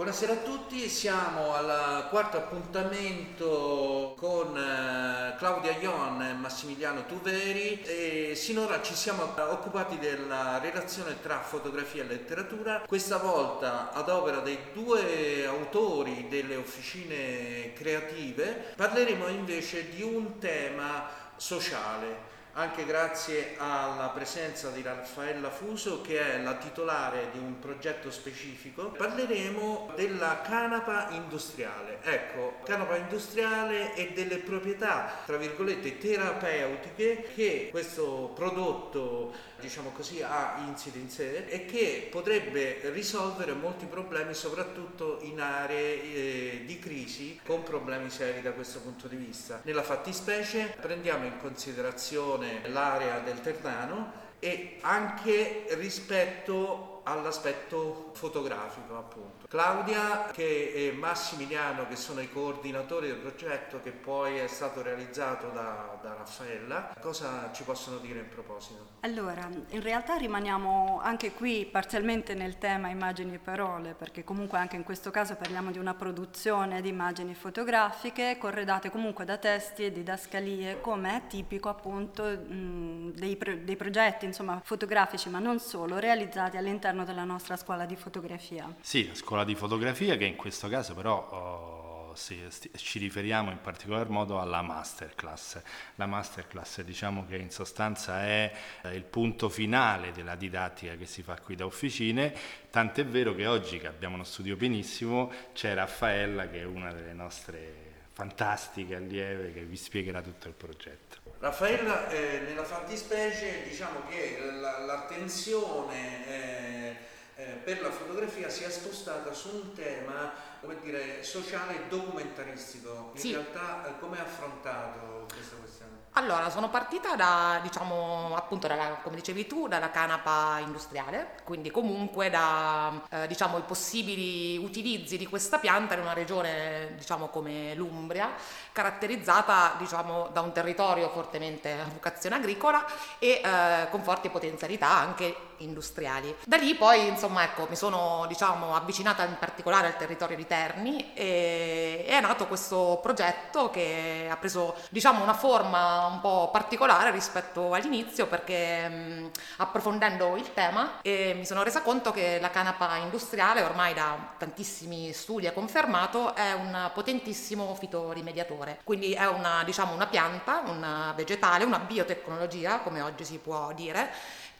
Buonasera a tutti, siamo al quarto appuntamento con eh, Claudia Ion e Massimiliano Tuveri e sinora ci siamo occupati della relazione tra fotografia e letteratura, questa volta ad opera dei due autori delle officine creative. Parleremo invece di un tema sociale anche grazie alla presenza di Raffaella Fuso che è la titolare di un progetto specifico. Parleremo della canapa industriale. Ecco, canapa industriale e delle proprietà, tra virgolette, terapeutiche che questo prodotto, diciamo così, ha insito in sé e che potrebbe risolvere molti problemi, soprattutto in aree eh, di crisi con problemi seri da questo punto di vista. Nella fattispecie prendiamo in considerazione l'area del Ternano e anche rispetto all'aspetto fotografico appunto. Claudia e Massimiliano che sono i coordinatori del progetto che poi è stato realizzato da, da Raffaella, cosa ci possono dire in proposito? Allora, in realtà rimaniamo anche qui parzialmente nel tema immagini e parole, perché comunque anche in questo caso parliamo di una produzione di immagini fotografiche corredate comunque da testi e didascalie, come è tipico appunto mh, dei, pro- dei progetti insomma, fotografici, ma non solo, realizzati all'interno della nostra scuola di fotografia. Sì, la scuola di fotografia che in questo caso però... Oh, ci riferiamo in particolar modo alla masterclass. La masterclass diciamo che in sostanza è eh, il punto finale della didattica che si fa qui da officine, tant'è vero che oggi che abbiamo uno studio pienissimo c'è Raffaella che è una delle nostre fantastiche allieve che vi spiegherà tutto il progetto. Raffaella, eh, nella fattispecie diciamo che l'attenzione eh, eh, per la fotografia si è spostata su un tema come dire, sociale e documentaristico. In sì. realtà eh, come ha affrontato questa questione? Allora, sono partita da, diciamo, appunto, dalla, come dicevi tu, dalla canapa industriale, quindi comunque da, eh, diciamo, i possibili utilizzi di questa pianta in una regione, diciamo, come l'Umbria, caratterizzata, diciamo, da un territorio fortemente a vocazione agricola e eh, con forti potenzialità anche industriali. Da lì poi, insomma, ecco, mi sono, diciamo, avvicinata in particolare al territorio di Terni e, è nato questo progetto che ha preso, diciamo, una forma un po' particolare rispetto all'inizio perché mh, approfondendo il tema e mi sono resa conto che la canapa industriale ormai da tantissimi studi è confermato è un potentissimo fitorimediatore quindi è una, diciamo, una pianta, una vegetale, una biotecnologia come oggi si può dire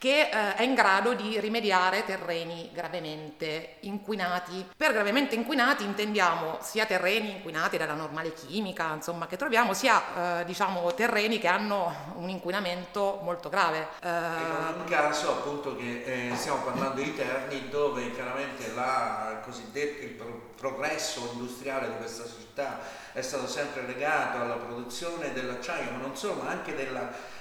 che eh, è in grado di rimediare terreni gravemente inquinati. Per gravemente inquinati intendiamo sia terreni inquinati dalla normale chimica, insomma, che troviamo, sia eh, diciamo terreni che hanno un inquinamento molto grave. Eh, in un caso appunto che eh, stiamo parlando di terni dove chiaramente la, il pro- progresso industriale di questa città è stato sempre legato alla produzione dell'acciaio, ma non solo, ma anche del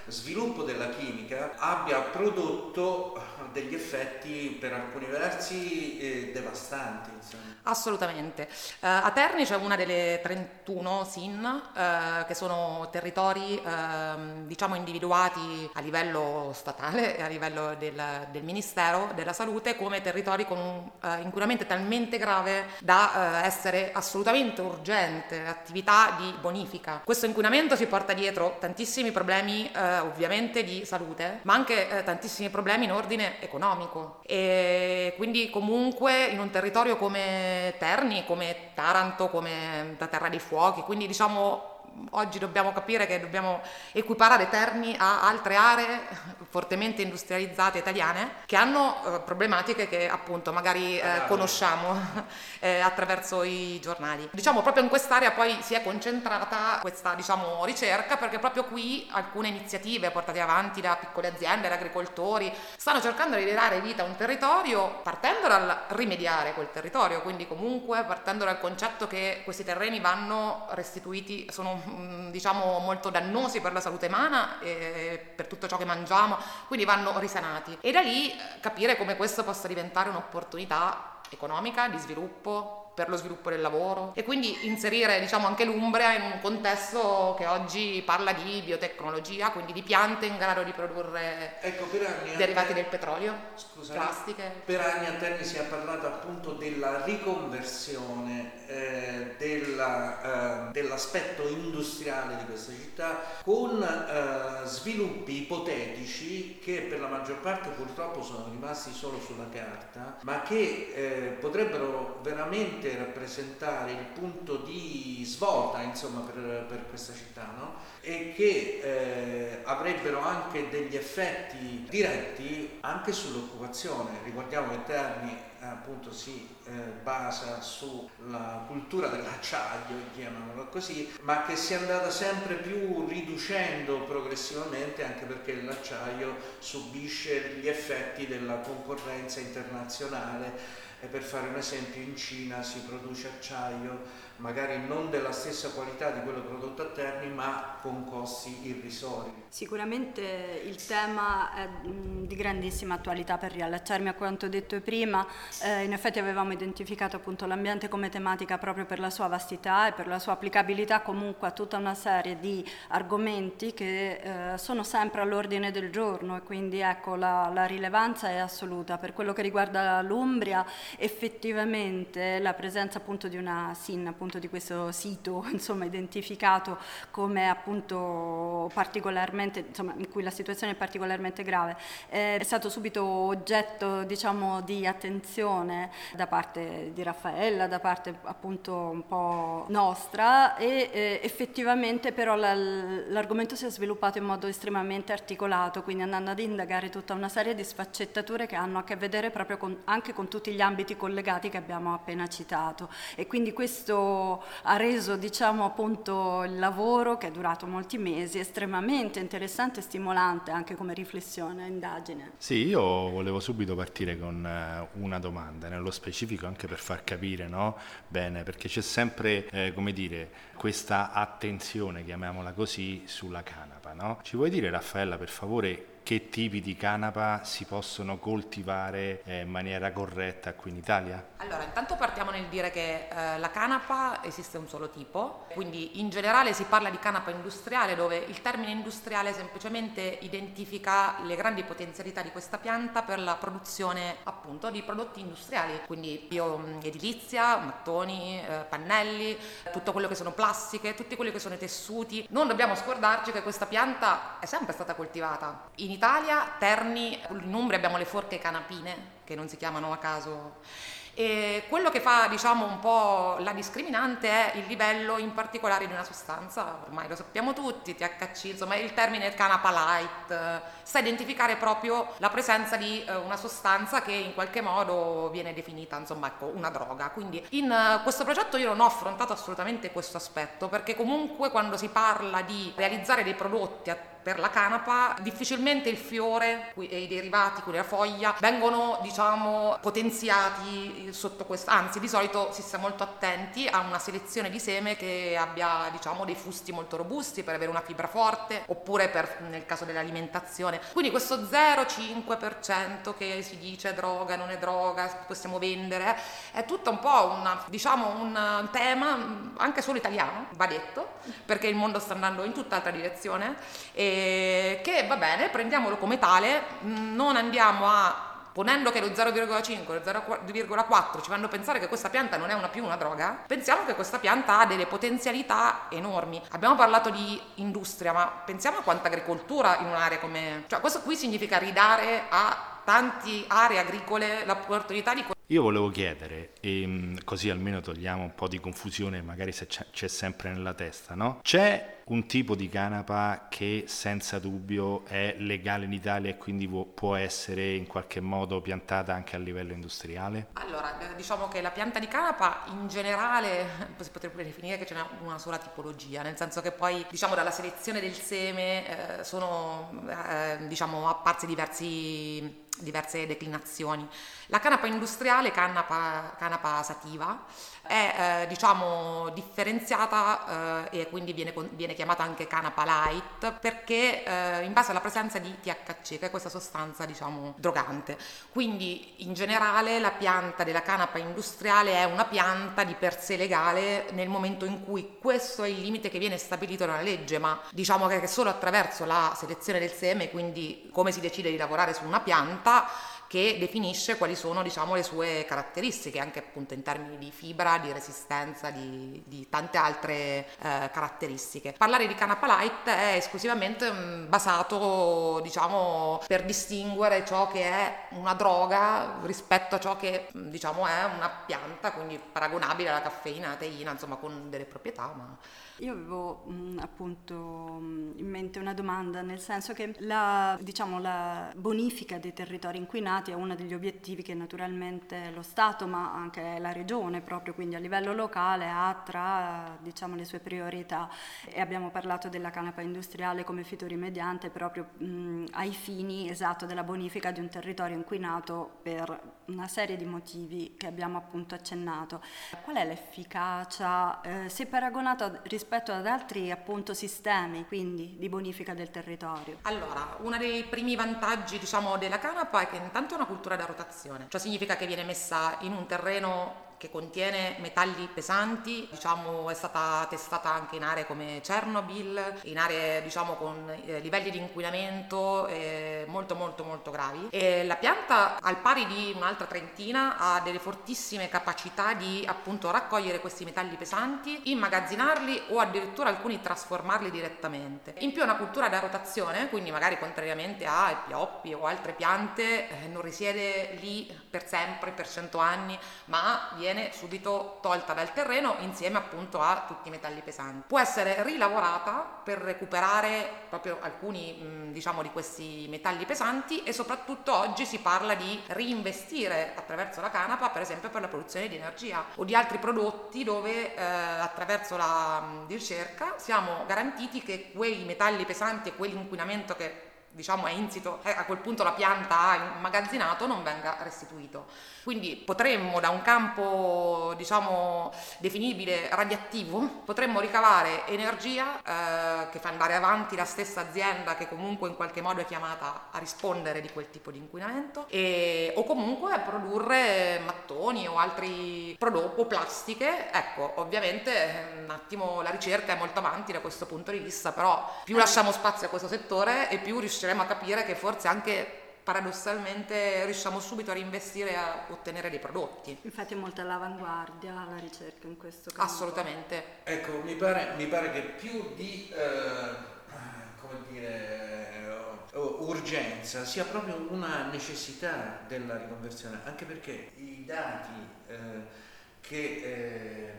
sviluppo della chimica, abbia prodotto degli effetti per alcuni versi eh, devastanti. Insomma. Assolutamente. Uh, a Terni c'è una delle 31 SIN, uh, che sono territori uh, diciamo individuati a livello statale e a livello del, del, Ministero della Salute come territori con un eh, inquinamento talmente grave da essere assolutamente urgente, attività di bonifica. Questo inquinamento si porta dietro tantissimi problemi ovviamente di salute, ma anche tantissimi problemi in ordine economico. E quindi comunque in un territorio come Terni, come Taranto, come la Terra dei Fuochi, quindi diciamo oggi dobbiamo capire che dobbiamo equiparare Terni a altre aree fortemente industrializzate italiane che hanno eh, problematiche che appunto magari eh, conosciamo eh, attraverso i giornali. Diciamo proprio in quest'area poi si è concentrata questa diciamo ricerca perché proprio qui alcune iniziative portate avanti da piccole aziende, da agricoltori, stanno cercando di dare vita a un territorio partendo dal rimediare quel territorio, quindi comunque partendo dal concetto che questi terreni vanno restituiti, sono diciamo molto dannosi per la salute umana e per tutto ciò che mangiamo, quindi vanno risanati. E da lì eh, capire come questo possa diventare un'opportunità economica, di sviluppo, per lo sviluppo del lavoro e quindi inserire diciamo anche l'Umbria in un contesto che oggi parla di biotecnologia, quindi di piante in grado di produrre ecco, derivati del petrolio, Scusami, plastiche. Per anni a Terni si è parlato appunto della riconversione eh, della, eh, dell'aspetto industriale di questa città con eh, sviluppi ipotetici che per la maggior parte purtroppo sono rimasti solo sulla carta, ma che eh, potrebbero veramente rappresentare il punto di svolta insomma, per, per questa città no? e che eh, avrebbero anche degli effetti diretti anche sull'occupazione. Ricordiamo che Terni appunto si eh, basa sulla cultura dell'acciaio, chiamano così, ma che si è andata sempre più riducendo progressivamente anche perché l'acciaio subisce gli effetti della concorrenza internazionale e per fare un esempio in Cina si produce acciaio magari non della stessa qualità di quello prodotto a Terni, ma con costi irrisori. Sicuramente il tema è di grandissima attualità per riallacciarmi a quanto detto prima. Eh, in effetti avevamo identificato appunto l'ambiente come tematica proprio per la sua vastità e per la sua applicabilità comunque a tutta una serie di argomenti che eh, sono sempre all'ordine del giorno e quindi ecco la, la rilevanza è assoluta. Per quello che riguarda l'Umbria, effettivamente la presenza appunto di una SIN appunto di questo sito insomma, identificato come appunto particolarmente, insomma, in cui la situazione è particolarmente grave, eh, è stato subito oggetto diciamo, di attenzione da parte di Raffaella, da parte appunto un po' nostra e eh, effettivamente però la, l'argomento si è sviluppato in modo estremamente articolato, quindi andando ad indagare tutta una serie di sfaccettature che hanno a che vedere proprio con, anche con tutti gli ambiti collegati che abbiamo appena citato e quindi questo ha reso diciamo, appunto, il lavoro, che è durato molti mesi, estremamente interessante e stimolante anche come riflessione e indagine. Sì, io volevo subito partire con eh, una domanda, nello specifico anche per far capire no? bene, perché c'è sempre, eh, come dire, questa attenzione, chiamiamola così, sulla canapa. No? Ci vuoi dire, Raffaella, per favore, che tipi di canapa si possono coltivare eh, in maniera corretta qui in Italia? Allora, intanto partiamo nel dire che eh, la canapa esiste un solo tipo, quindi in generale si parla di canapa industriale dove il termine industriale semplicemente identifica le grandi potenzialità di questa pianta per la produzione appunto di prodotti industriali, quindi bioedilizia, mattoni, eh, pannelli, tutto quello che sono plastiche, tutti quelli che sono i tessuti. Non dobbiamo scordarci che questa pianta è sempre stata coltivata. In Italia, Terni, in Umbria abbiamo le forche canapine, che non si chiamano a caso e quello che fa diciamo un po' la discriminante è il livello in particolare di una sostanza, ormai lo sappiamo tutti, THC, insomma il termine canapa light, sta a identificare proprio la presenza di eh, una sostanza che in qualche modo viene definita insomma ecco una droga. Quindi in uh, questo progetto io non ho affrontato assolutamente questo aspetto perché comunque quando si parla di realizzare dei prodotti per la canapa difficilmente il fiore e i derivati, quindi la foglia, vengono diciamo potenziati sotto questo, anzi di solito si sta molto attenti a una selezione di seme che abbia diciamo dei fusti molto robusti per avere una fibra forte oppure per, nel caso dell'alimentazione. Quindi questo 0,5% che si dice droga, non è droga, possiamo vendere, è tutto un po' una, diciamo, un tema anche solo italiano, va detto, perché il mondo sta andando in tutt'altra direzione. E che va bene, prendiamolo come tale, mm, non andiamo a ponendo che lo 0,5 lo 0,4 ci fanno pensare che questa pianta non è una più una droga, pensiamo che questa pianta ha delle potenzialità enormi. Abbiamo parlato di industria, ma pensiamo a quanta agricoltura in un'area come... Cioè questo qui significa ridare a tante aree agricole l'opportunità di io volevo chiedere, ehm, così almeno togliamo un po' di confusione, magari se c'è, c'è, sempre nella testa, no? C'è un tipo di canapa che senza dubbio è legale in Italia e quindi può essere in qualche modo piantata anche a livello industriale? Allora, eh, diciamo che la pianta di canapa in generale si potrebbe definire che ce n'è una sola tipologia, nel senso che poi diciamo dalla selezione del seme eh, sono eh, diciamo apparsi diversi diverse declinazioni. La canapa industriale, canapa, canapa sativa, è eh, diciamo differenziata eh, e quindi viene, viene, chiamata anche canapa light perché eh, in base alla presenza di THC che è questa sostanza diciamo drogante quindi in generale la pianta della canapa industriale è una pianta di per sé legale nel momento in cui questo è il limite che viene stabilito dalla legge ma diciamo che solo attraverso la selezione del seme quindi come si decide di lavorare su una pianta che definisce quali sono diciamo, le sue caratteristiche, anche appunto in termini di fibra, di resistenza, di, di tante altre eh, caratteristiche. Parlare di canapa light è esclusivamente mh, mm, basato diciamo, per distinguere ciò che è una droga rispetto a ciò che mm, diciamo, è una pianta, quindi paragonabile alla caffeina, alla teina, insomma con delle proprietà. Ma io avevo mh, mm, appunto mm, in mente una domanda, nel senso che la, diciamo, la, bonifica dei territori inquinati è uno degli obiettivi che naturalmente lo Stato, ma anche la Regione, proprio quindi a livello locale, ha tra diciamo, le sue priorità. E abbiamo parlato della canapa industriale come fitoriemediante proprio mh, mm, ai fini esatto della bonifica di un territorio inquinato per una serie di motivi che abbiamo appunto accennato. Qual è l'efficacia, eh, se paragonata rispetto rispetto ad altri appunto sistemi quindi di bonifica del territorio? Allora, uno dei primi vantaggi diciamo della canapa è che intanto è una cultura da rotazione, cioè significa che viene messa in un terreno che contiene metalli pesanti, diciamo, è stata testata anche in aree come Chernobyl, in aree diciamo, con eh, livelli di inquinamento eh, molto molto molto gravi. E la pianta, al pari di un'altra trentina, ha delle fortissime capacità di appunto raccogliere questi metalli pesanti, immagazzinarli o addirittura alcuni trasformarli direttamente. In più è una cultura da rotazione, quindi magari contrariamente a pioppi o altre piante eh, non risiede lì per sempre, per cento anni, ma viene viene subito tolta dal terreno insieme appunto a tutti i metalli pesanti. Può essere rilavorata per recuperare proprio alcuni diciamo di questi metalli pesanti e soprattutto oggi si parla di reinvestire attraverso la canapa per esempio per la produzione di energia o di altri prodotti dove eh, attraverso la ricerca siamo garantiti che quei metalli pesanti e quell'inquinamento che diciamo è insito, eh, a quel punto la pianta ha immagazzinato, non venga restituito. Quindi potremmo da un campo diciamo definibile radioattivo, potremmo ricavare energia eh, che fa andare avanti la stessa azienda che comunque in qualche modo è chiamata a rispondere di quel tipo di inquinamento e, o comunque produrre mattoni o altri prodotti o plastiche. Ecco, ovviamente eh, un attimo la ricerca è molto avanti da questo punto di vista, però più lasciamo spazio a questo settore e più riusciremo a capire che forse anche paradossalmente riusciamo subito a reinvestire e a ottenere dei prodotti. Infatti è molto all'avanguardia la ricerca in questo caso. Assolutamente. Ecco, mi pare, mi pare che più di eh, come dire, uh, urgenza sia proprio una necessità della riconversione, anche perché i dati eh, che eh,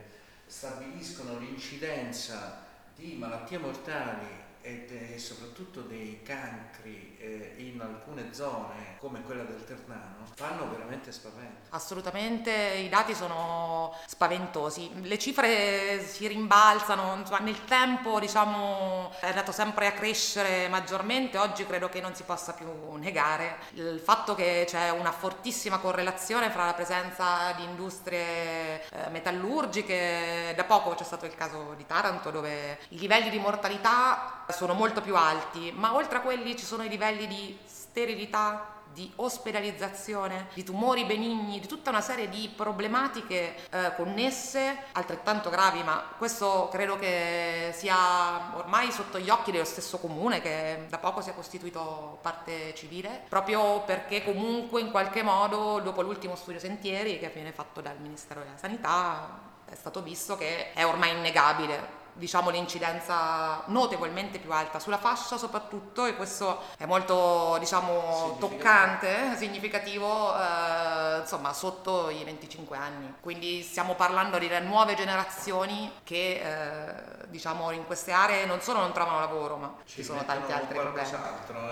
stabiliscono l'incidenza di malattie mortali e soprattutto dei cancri eh, in alcune zone come quella del Ternano fanno veramente spavento. Assolutamente, i dati sono spaventosi, le cifre si rimbalzano, insomma, nel tempo diciamo, è andato sempre a crescere maggiormente, oggi credo che non si possa più negare il fatto che c'è una fortissima correlazione fra la presenza di industrie eh, metallurgiche, da poco c'è stato il caso di Taranto dove i livelli di mortalità sono molto più alti, ma oltre a quelli ci sono i livelli di sterilità, di ospedalizzazione, di tumori benigni, di tutta una serie di problematiche eh, connesse, altrettanto gravi, ma questo credo che sia ormai sotto gli occhi dello stesso comune che da poco si è costituito parte civile, proprio perché comunque in qualche modo, dopo l'ultimo studio Sentieri che viene fatto dal Ministero della Sanità, è stato visto che è ormai innegabile diciamo, l'incidenza notevolmente più alta sulla fascia soprattutto e questo è molto diciamo, toccante, significativo eh, insomma sotto i 25 anni. Quindi stiamo parlando di nuove generazioni che eh, diciamo in queste aree non solo non trovano lavoro ma ci, ci sono tanti altri problemi.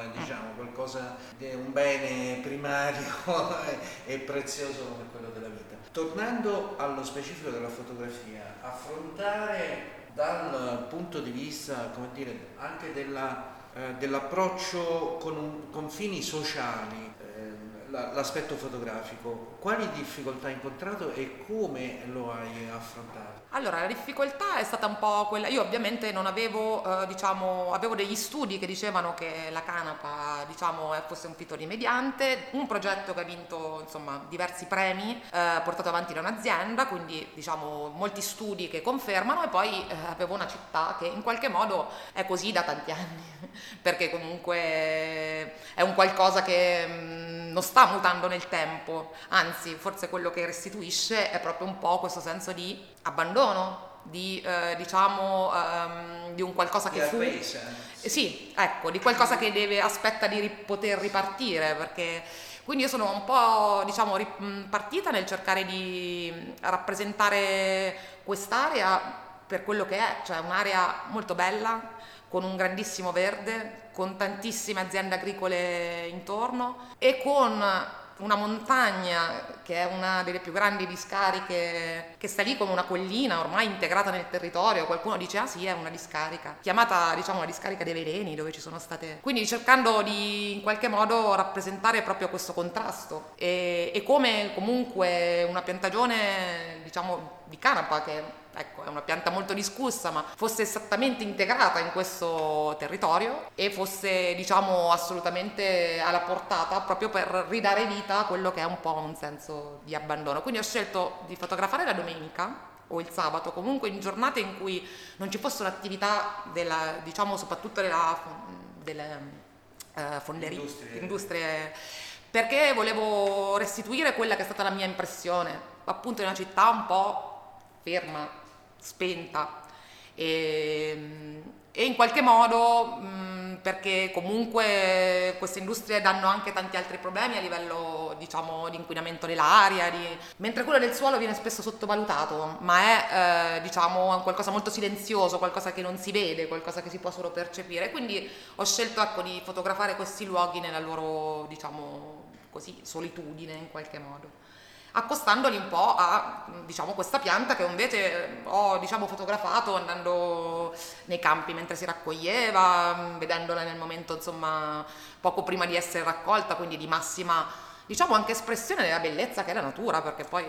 eh, diciamo, mm. qualcosa di un bene primario e prezioso come quello della vita. Tornando allo specifico della fotografia affrontare dal punto di vista, dire, anche della, eh, dell'approccio con, un, con, fini sociali, eh, l'aspetto fotografico, quali difficoltà hai incontrato e come lo hai affrontato? Allora, la difficoltà è stata un po' quella, io ovviamente non avevo, eh, diciamo, avevo degli studi che dicevano che la canapa, diciamo, fosse un fito rimediante, un progetto che ha vinto, insomma, diversi premi, eh, portato avanti da un'azienda, quindi, diciamo, molti studi che confermano e poi eh, avevo una città che in qualche modo è così da tanti anni, perché comunque è un qualcosa che mh, mm, non sta mutando nel tempo, anzi, forse quello che restituisce è proprio un po' questo senso di abbandono, di eh, diciamo um, di un qualcosa che fu eh, sì, ecco, di qualcosa che deve aspetta di ri- poter ripartire perché quindi io sono un po' diciamo partita nel cercare di rappresentare quest'area per quello che è, cioè un'area molto bella con un grandissimo verde, con tantissime aziende agricole intorno e con una montagna che è una delle più grandi discariche che sta lì come una collina ormai integrata nel territorio, qualcuno dice ah sì è una discarica, chiamata diciamo la discarica dei veleni dove ci sono state, quindi cercando di in qualche modo rappresentare proprio questo contrasto e, e come comunque una piantagione diciamo di canapa che ecco, è una pianta molto discussa, ma fosse esattamente integrata in questo territorio e fosse, diciamo, assolutamente alla portata proprio per ridare vita a quello che è un po' un senso di abbandono. Quindi ho scelto di fotografare la domenica o il sabato, comunque in giornate in cui non ci fosse un'attività della, diciamo, soprattutto della, delle eh, fonderie, industrie. industrie perché volevo restituire quella che è stata la mia impressione, appunto in una città un po' ferma, spenta. E, e in qualche modo mh, perché comunque queste industrie danno anche tanti altri problemi a livello diciamo di inquinamento dell'aria di... mentre quello del suolo viene spesso sottovalutato ma è eh, diciamo qualcosa molto silenzioso qualcosa che non si vede qualcosa che si può solo percepire. Quindi ho scelto ecco di fotografare questi luoghi nella loro diciamo così solitudine in qualche modo accostandoli un po' a diciamo, questa pianta che invece ho diciamo, fotografato andando nei campi mentre si raccoglieva, vedendola nel momento insomma poco prima di essere raccolta, quindi di massima diciamo anche espressione della bellezza che è la natura, perché poi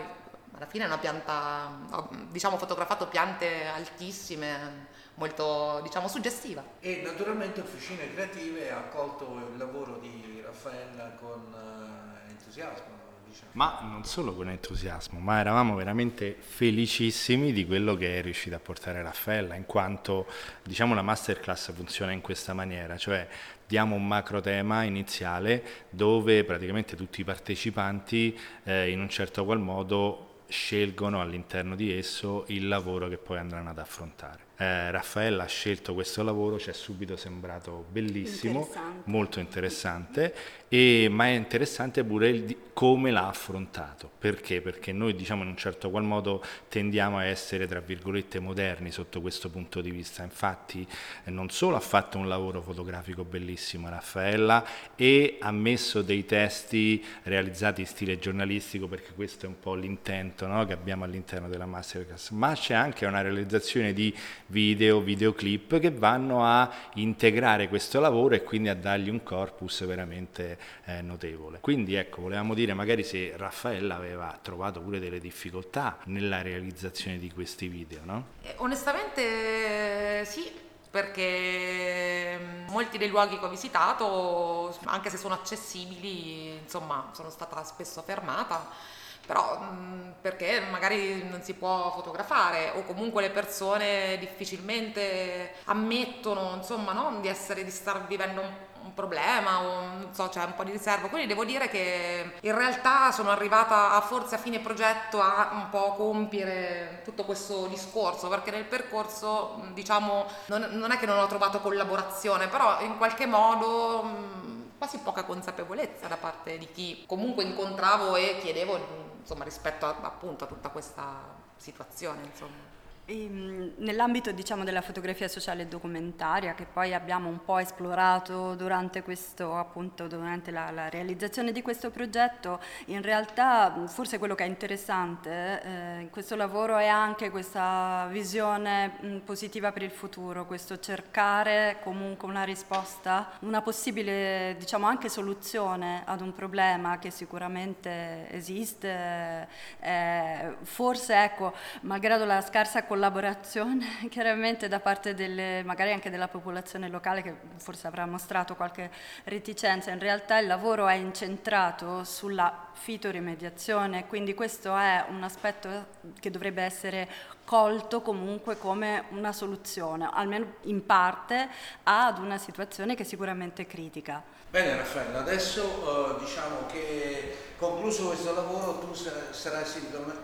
alla fine è una pianta, ho diciamo fotografato piante altissime, molto diciamo suggestiva. E naturalmente Officine Creative ha accolto il lavoro di Raffaella con eh, entusiasmo diciamo. Ma non solo con entusiasmo, ma eravamo veramente felicissimi di quello che è riuscita a portare Raffaella, in quanto diciamo la masterclass funziona in questa maniera, cioè diamo un macro tema iniziale dove praticamente tutti i partecipanti eh, in un certo qual modo scelgono all'interno di esso il lavoro che poi andranno ad affrontare. Eh, Raffaella ha scelto questo lavoro, ci è subito sembrato bellissimo, interessante. molto interessante, e, ma è interessante pure il, come l'ha affrontato. Perché? Perché noi diciamo in un certo qual modo tendiamo a essere, tra virgolette, moderni sotto questo punto di vista. Infatti eh, non solo ha fatto un lavoro fotografico bellissimo Raffaella e ha messo dei testi realizzati in stile giornalistico, perché questo è un po' l'intento no? che abbiamo all'interno della Masterclass, ma c'è anche una realizzazione di video, videoclip che vanno a integrare questo lavoro e quindi a dargli un corpus veramente eh, notevole. Quindi ecco, volevamo dire magari se Raffaella aveva trovato pure delle difficoltà nella realizzazione di questi video, no? Eh, onestamente sì, perché mm, molti dei luoghi che ho visitato, anche se sono accessibili, insomma, sono stata spesso fermata però mh, perché magari non si può fotografare o comunque le persone difficilmente ammettono insomma no? di essere di star vivendo un un problema o non so, c'è un po' di riserva. Quindi devo dire che in realtà sono arrivata a forse a fine progetto a un po' compiere tutto questo discorso, perché nel percorso diciamo non, non è che non ho trovato collaborazione, però in qualche modo quasi poca consapevolezza da parte di chi comunque incontravo e chiedevo insomma, rispetto a, appunto a tutta questa situazione. Insomma. Ehm, nell'ambito diciamo, della fotografia sociale e documentaria, che poi abbiamo un po' esplorato durante, questo, appunto, durante la, la, realizzazione di questo progetto, in realtà forse quello che è interessante eh, in questo lavoro è anche questa visione mh, positiva per il futuro, questo cercare comunque una risposta, una possibile diciamo, anche soluzione ad un problema che sicuramente esiste, eh, forse ecco, malgrado la scarsa collaborazione, chiaramente da parte delle, magari anche della popolazione locale che forse avrà mostrato qualche reticenza, in realtà il lavoro è incentrato sulla fitoremediazione, quindi questo è un aspetto che dovrebbe essere colto comunque come una soluzione, almeno in parte, ad una situazione che è sicuramente critica. Bene Raffaella, adesso uh, diciamo che concluso questo lavoro tu sarai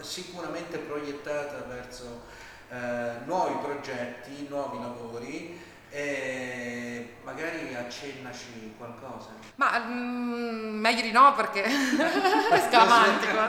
sicuramente proiettata verso eh, nuovi progetti, nuovi lavori e magari accennaci qualcosa. Ma mm, meglio di no perché è scalamantico.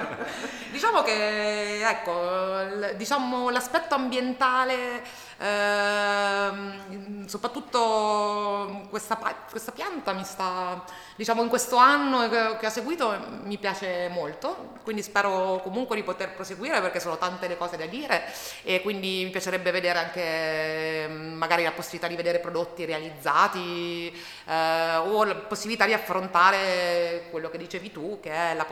diciamo che ecco, diciamo, l'aspetto ambientale Ehm, soprattutto questa, questa, pianta mi sta, diciamo in questo anno che, che ha seguito mi piace molto, quindi spero comunque di poter proseguire perché sono tante le cose da dire e quindi mi piacerebbe vedere anche magari la possibilità di vedere prodotti realizzati eh, o la possibilità di affrontare quello che dicevi tu che è la,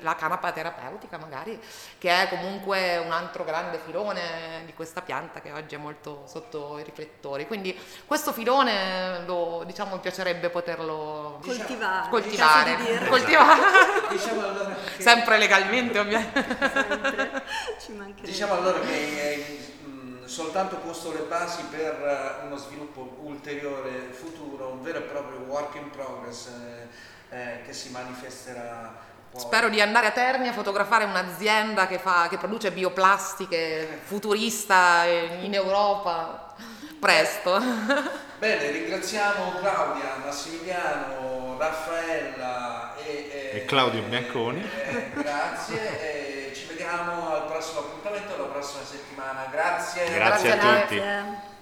la canapa terapeutica magari, che è comunque un altro grande filone di questa pianta che oggi è molto sotto, sotto i riflettori. Quindi questo filone lo, diciamo, mi piacerebbe poterlo coltivare. coltivare. Diciamo coltivare. diciamo allora che... Sempre legalmente ovviamente. Sempre. Diciamo allora che hai soltanto posto le basi per uno sviluppo ulteriore futuro, un vero e proprio work in progress eh, eh, che si manifesterà Spero di andare a Terni a fotografare un'azienda che, fa, che produce bioplastiche futurista in Europa presto. Bene, ringraziamo Claudia, Massimiliano, Raffaella e, e Claudio Bianconi. Grazie, e ci vediamo al prossimo appuntamento la prossima settimana. Grazie. Grazie, grazie a tutti. Grazie.